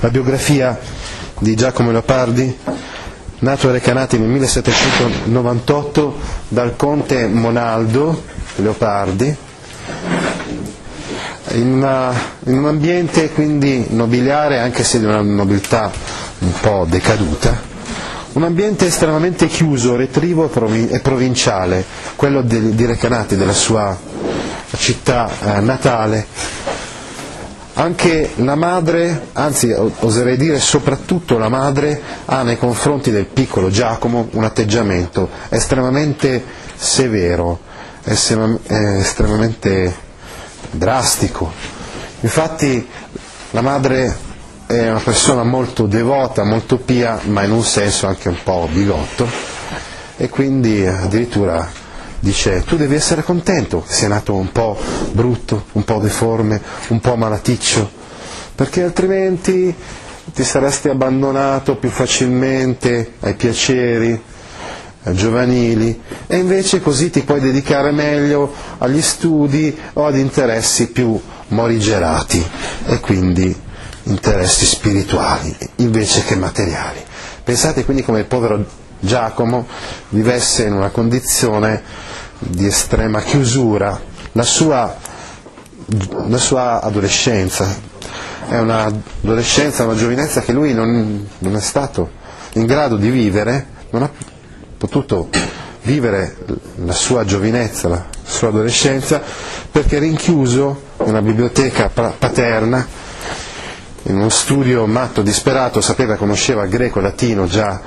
La biografia di Giacomo Leopardi, nato a Recanati nel 1798 dal conte Monaldo Leopardi, in, una- in un ambiente quindi nobiliare, anche se di una nobiltà un po' decaduta, un ambiente estremamente chiuso, retrivo e provi- provinciale, quello di, di Recanati, della sua città eh, natale, anche la madre, anzi oserei dire soprattutto la madre, ha nei confronti del piccolo Giacomo un atteggiamento estremamente severo, eh, estremamente drastico. Infatti la madre è una persona molto devota, molto pia, ma in un senso anche un po' bigotto e quindi addirittura dice tu devi essere contento che sia nato un po' brutto, un po' deforme, un po' malaticcio, perché altrimenti ti saresti abbandonato più facilmente ai piaceri eh, giovanili e invece così ti puoi dedicare meglio agli studi o ad interessi più morigerati e quindi interessi spirituali invece che materiali. Pensate quindi come il povero Giacomo vivesse in una condizione di estrema chiusura, la sua, la sua adolescenza. È un'adolescenza, una giovinezza che lui non, non è stato in grado di vivere, non ha potuto vivere la sua giovinezza, la sua adolescenza, perché rinchiuso in una biblioteca pa- paterna, in uno studio matto, disperato, sapeva, conosceva greco e latino già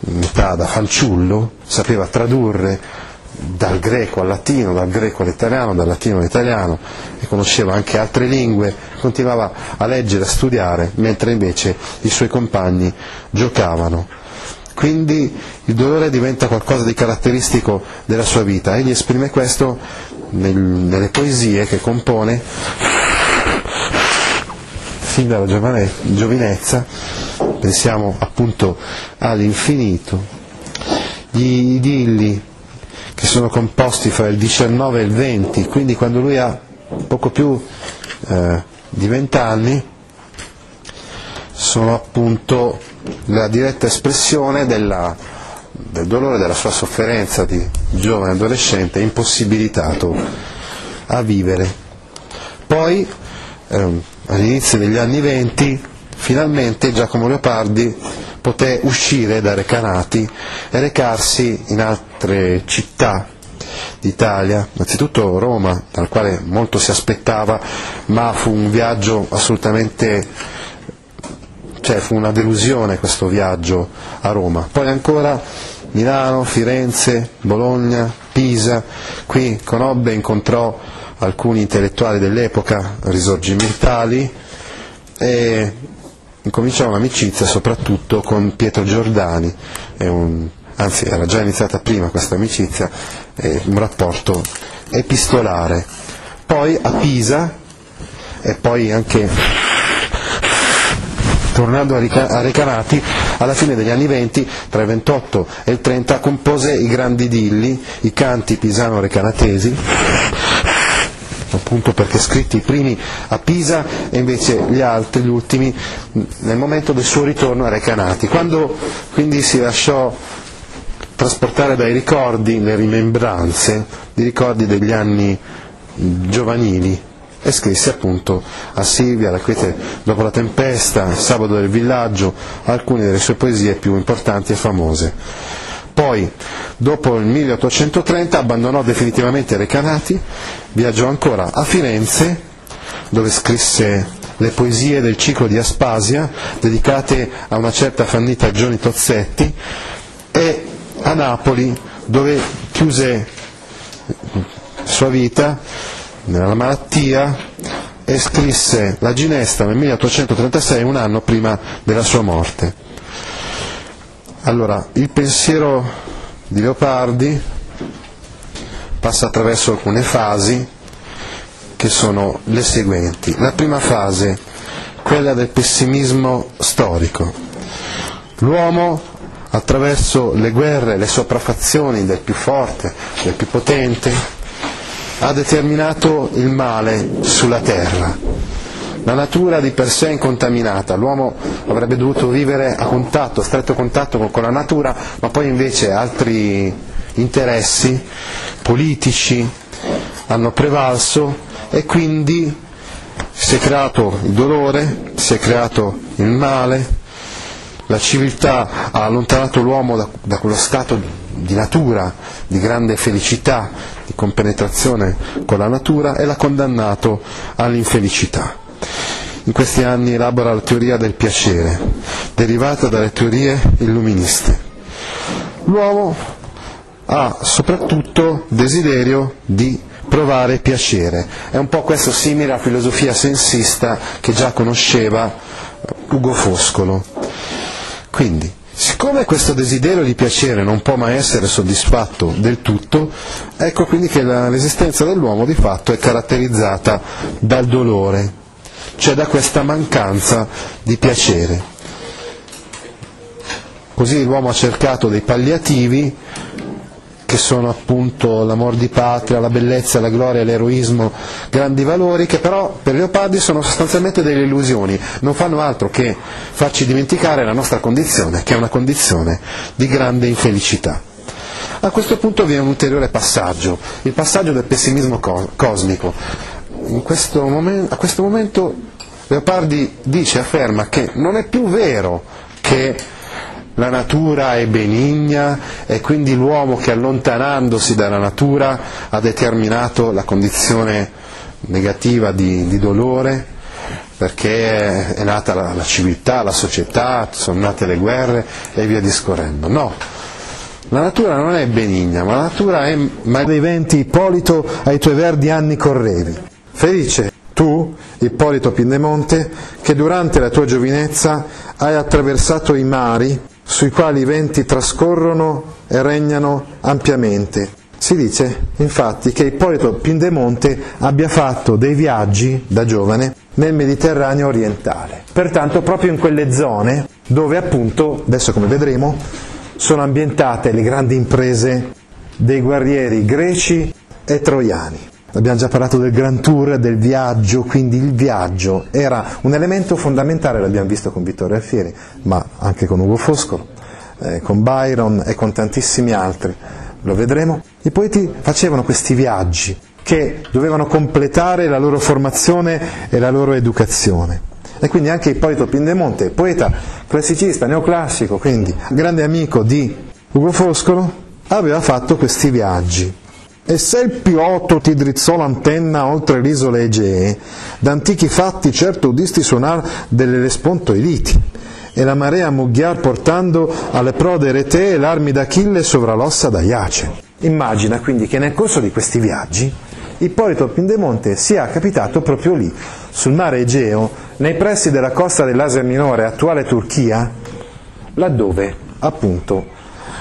in età da fanciullo, sapeva tradurre dal greco al latino, dal greco all'italiano, dal latino all'italiano e conosceva anche altre lingue, continuava a leggere, a studiare, mentre invece i suoi compagni giocavano. Quindi il dolore diventa qualcosa di caratteristico della sua vita. Egli esprime questo nel- nelle poesie che compone fin dalla giovane- giovinezza, pensiamo appunto all'infinito, gli idilli che sono composti fra il 19 e il 20, quindi quando lui ha poco più eh, di 20 anni, sono appunto la diretta espressione della- del dolore, della sua sofferenza di giovane adolescente impossibilitato a vivere. Poi, ehm, all'inizio degli anni venti, finalmente Giacomo Leopardi poté uscire da Recanati e recarsi in altre città d'Italia, innanzitutto Roma, dal quale molto si aspettava, ma fu un viaggio assolutamente cioè fu una delusione questo viaggio a Roma. Poi ancora Milano, Firenze, Bologna, Pisa, qui conobbe e incontrò alcuni intellettuali dell'epoca risorgimentali e incominciò un'amicizia soprattutto con Pietro Giordani, un- anzi era già iniziata prima questa amicizia, un rapporto epistolare. Poi a Pisa e poi anche tornando a Recanati, alla fine degli anni 20, tra il 28 e il 30, compose i grandi dilli, i canti pisano-recanatesi, appunto perché scritti i primi a Pisa e invece gli altri, gli ultimi, nel momento del suo ritorno a Recanati. Quando quindi si lasciò trasportare dai ricordi, le rimembranze, i ricordi degli anni giovanili e scrisse appunto a Silvia, la quiete dopo la tempesta, Sabato del villaggio, alcune delle sue poesie più importanti e famose. Poi, dopo il 1830, abbandonò definitivamente Recanati, viaggiò ancora a Firenze, dove scrisse le poesie del ciclo di Aspasia, dedicate a una certa Fannita Gioni Tozzetti, e a Napoli, dove chiuse la sua vita nella malattia e scrisse La Ginestra nel 1836, un anno prima della sua morte. Allora, il pensiero di Leopardi passa attraverso alcune fasi che sono le seguenti. La prima fase, quella del pessimismo storico. L'uomo, attraverso le guerre, le sopraffazioni del più forte, del più potente, ha determinato il male sulla terra la natura di per sé è incontaminata, l'uomo avrebbe dovuto vivere a contatto, stretto contatto con la natura, ma poi invece altri interessi politici hanno prevalso e quindi si è creato il dolore, si è creato il male, la civiltà ha allontanato l'uomo da, da quello stato di natura, di grande felicità, di compenetrazione con la natura e l'ha condannato all'infelicità in questi anni elabora la teoria del piacere, derivata dalle teorie illuministe. L'uomo ha soprattutto desiderio di provare piacere. È un po' questo simile alla filosofia sensista che già conosceva Ugo Foscolo. Quindi, siccome questo desiderio di piacere non può mai essere soddisfatto del tutto, ecco quindi che l'esistenza dell'uomo di fatto è caratterizzata dal dolore, cioè da questa mancanza di piacere. Così l'uomo ha cercato dei palliativi che sono appunto l'amor di patria, la bellezza, la gloria, l'eroismo, grandi valori che però per Leopardi sono sostanzialmente delle illusioni, non fanno altro che farci dimenticare la nostra condizione, che è una condizione di grande infelicità. A questo punto vi è un ulteriore passaggio, il passaggio del pessimismo cosmico questo momento, a questo momento Leopardi dice, afferma che non è più vero che la natura è benigna e quindi l'uomo che allontanandosi dalla natura ha determinato la condizione negativa di, di dolore perché è nata la, la, civiltà, la società, sono nate le guerre e via discorrendo. No, la natura non è benigna, ma la natura è... Ma dei venti Ippolito ai tuoi verdi anni correvi. Felice tu, Ippolito Pindemonte, che durante la tua giovinezza hai attraversato i mari sui quali i venti trascorrono e regnano ampiamente. Si dice infatti che Ippolito Pindemonte abbia fatto dei viaggi da giovane nel Mediterraneo orientale, pertanto proprio in quelle zone dove appunto, adesso come vedremo, sono ambientate le grandi imprese dei guerrieri greci e troiani. Abbiamo già parlato del Grand Tour, del viaggio, quindi il viaggio era un elemento fondamentale, l'abbiamo visto con Vittorio Alfieri, ma anche con Ugo Foscolo, eh, con Byron e con tantissimi altri. Lo vedremo. I poeti facevano questi viaggi che dovevano completare la loro formazione e la loro educazione. E quindi anche Ippolito Pindemonte, poeta classicista, neoclassico, quindi grande amico di Ugo Foscolo, aveva fatto questi viaggi e se il Piotto ti drizzò l'antenna oltre l'isola Egee, d'antichi fatti certo udisti suonar delle lesponto i liti, e la marea mugghiar portando alle prode retee l'armi d'Achille sovra l'ossa d'Aiace. Immagina quindi che nel corso di questi viaggi Ippolito Pindemonte sia capitato proprio lì, sul mare Egeo, nei pressi della costa dell'Asia Minore, attuale Turchia, laddove appunto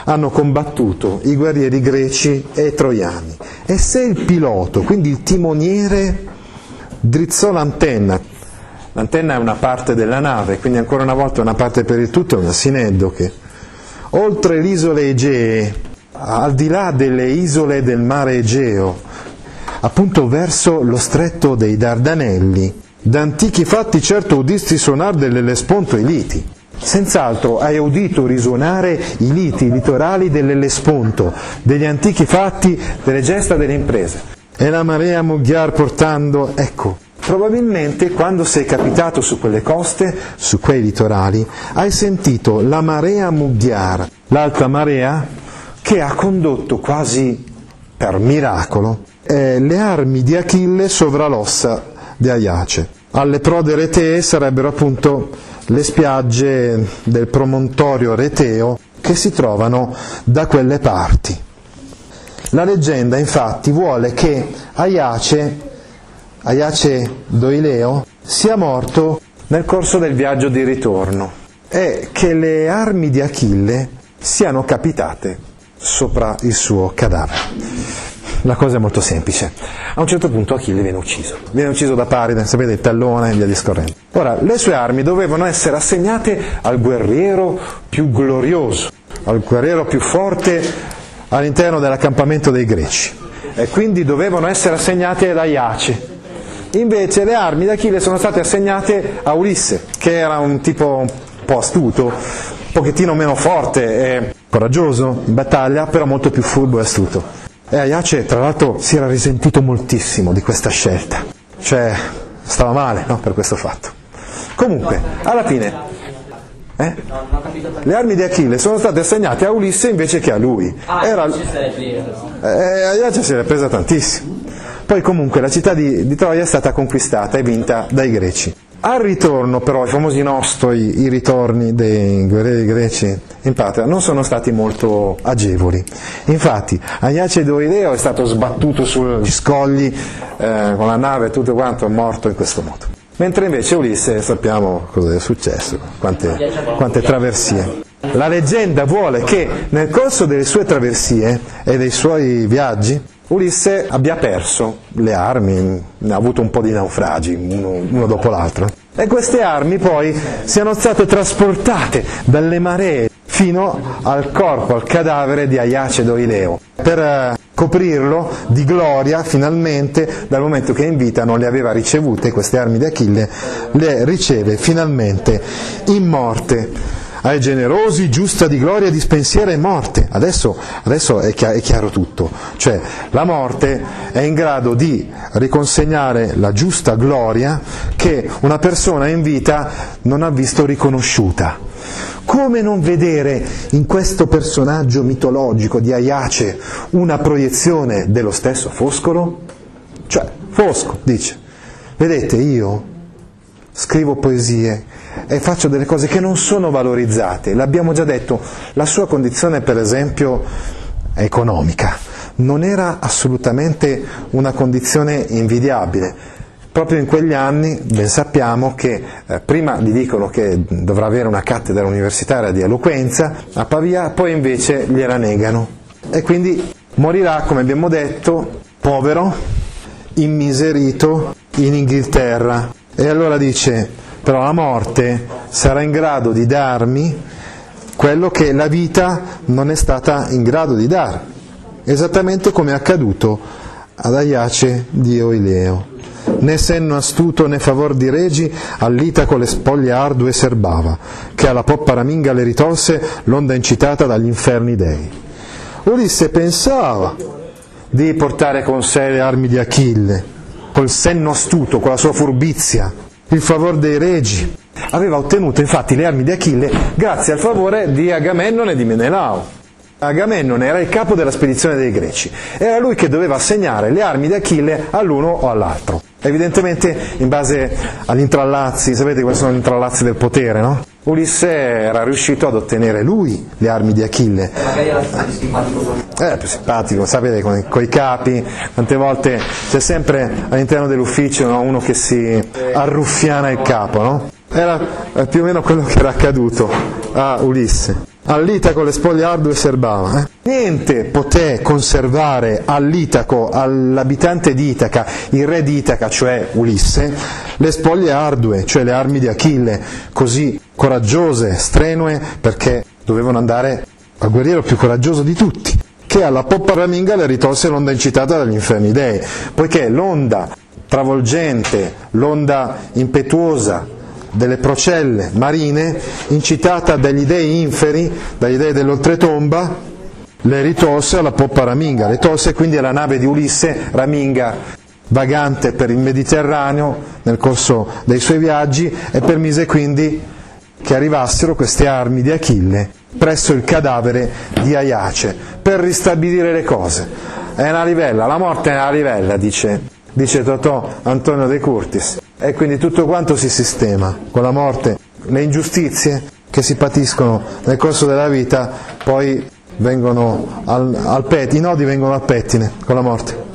hanno combattuto i guerrieri greci e troiani. E se il pilota, quindi il timoniere, drizzò l'antenna, l'antenna è una parte della nave, quindi ancora una volta una parte per il tutto è una sineddoche, oltre l'isola Egee, al di là delle isole del mare Egeo, appunto verso lo stretto dei Dardanelli, d'antichi fatti certo udisti suonar dell'Elesponto i liti. Senz'altro hai udito risuonare i liti litorali dell'Ellesponto, degli antichi fatti, delle gesta delle imprese. E la marea mugghiar portando, ecco, Probabilmente quando sei capitato su quelle coste, su quei litorali, hai sentito la marea Mughiar, l'alta marea che ha condotto quasi per miracolo eh, le armi di Achille sovra l'ossa di Aiace. Alle prode retee sarebbero appunto le spiagge del promontorio reteo che si trovano da quelle parti. La leggenda infatti vuole che Aiace Aiace Doileo sia morto nel corso del viaggio di ritorno e che le armi di Achille siano capitate sopra il suo cadavere. La cosa è molto semplice. A un certo punto Achille viene ucciso. Viene ucciso da Paride, sapete, il tallone e via discorrendo. Ora, le sue armi dovevano essere assegnate al guerriero più glorioso, al guerriero più forte all'interno dell'accampamento dei greci. E quindi dovevano essere assegnate ad Aiace, Invece le armi di Achille sono state assegnate a Ulisse, che era un tipo un po' astuto, un pochettino meno forte e coraggioso in battaglia, però molto più furbo e astuto. E Aiace, tra l'altro, si era risentito moltissimo di questa scelta, cioè stava male no, per questo fatto. Comunque, alla fine, eh? Le armi di Achille sono state assegnate a Ulisse invece che a lui. Era... Eh, Aiace si era presa tantissimo. Poi comunque la città di, di Troia è stata conquistata e vinta dai greci. Al ritorno però, i famosi nostoi, i ritorni dei guerrieri greci in patria non sono stati molto agevoli. Infatti Aiace Doileo è stato sbattuto sugli scogli eh, con la nave e tutto quanto, è morto in questo modo. Mentre invece Ulisse sappiamo cosa è successo, quante, quante traversie. La leggenda vuole che nel corso delle sue traversie e dei suoi viaggi Ulisse abbia perso le armi, ha avuto un po' di naufragi, uno, uno, dopo l'altro. E queste armi poi siano state trasportate dalle maree fino al corpo, al cadavere di Aiace Doileo, per eh, coprirlo di gloria finalmente dal momento che in vita non le aveva ricevute, queste armi di Achille, le riceve finalmente in morte ai generosi giusta di gloria, di spensiero e morte. Adesso, adesso è, chiaro, è, chiaro, tutto, cioè la morte è in grado di riconsegnare la giusta gloria che una persona in vita non ha visto riconosciuta. Come non vedere in questo personaggio mitologico di Aiace una proiezione dello stesso Foscolo? Cioè, Fosco dice, vedete io scrivo poesie e faccio delle cose che non sono valorizzate. L'abbiamo già detto, la sua condizione per esempio economica non era assolutamente una condizione invidiabile. Proprio in quegli anni ben sappiamo che eh, prima gli dicono che dovrà avere una cattedra universitaria di eloquenza a Pavia, poi invece gliela negano. E quindi morirà, come abbiamo detto, povero, immiserito in Inghilterra. E allora dice, però la morte sarà in grado di darmi quello che la vita non è stata in grado di darmi, esattamente come è accaduto ad Aiace di Oileo. Né senno astuto né favor di regi all'Itaco le spoglie ardue serbava, che alla poppa raminga le ritolse l'onda incitata dagli inferni dei. Ulisse pensava di portare con sé le armi di Achille, col senno astuto, con la sua furbizia, il favore dei regi. Aveva ottenuto infatti le armi di Achille grazie al favore di Agamennone e di Menelao. Agamennone era il capo della spedizione dei Greci, era lui che doveva assegnare le armi di Achille all'uno o all'altro. Evidentemente in base agli intrallazzi, sapete quali sono gli intrallazzi del potere, no? Ulisse era riuscito ad ottenere lui le armi di Achille. Magari era più simpatico. Eh, più simpatico, sapete, con, con, i capi, tante volte c'è sempre all'interno dell'ufficio no, uno che si arruffiana il capo, no? Era più o meno quello che era accaduto a Ulisse all'Itaco le spoglie ardue serbava. Eh? Niente poté conservare all'Itaco, all'abitante di Itaca, il re di Itaca, cioè Ulisse, le spoglie ardue, cioè le armi di Achille, così coraggiose, strenue, perché dovevano andare al guerriero più coraggioso di tutti, che alla poppa raminga le ritolse l'onda incitata dagli inferni dei, poiché l'onda travolgente, l'onda impetuosa, delle procelle marine, incitata dagli dei inferi, dagli dei dell'oltretomba, le ritolse alla poppa Raminga, le tolse quindi alla nave di Ulisse Raminga, vagante per il Mediterraneo nel corso dei suoi viaggi e permise quindi che arrivassero queste armi di Achille presso il cadavere di Aiace per ristabilire le cose. È una livella, la morte è una livella, dice, dice Totò Antonio De Curtis. E quindi tutto quanto si sistema con la morte, le ingiustizie che si patiscono nel corso della vita poi vengono al, al pet, i nodi vengono al pettine con la morte.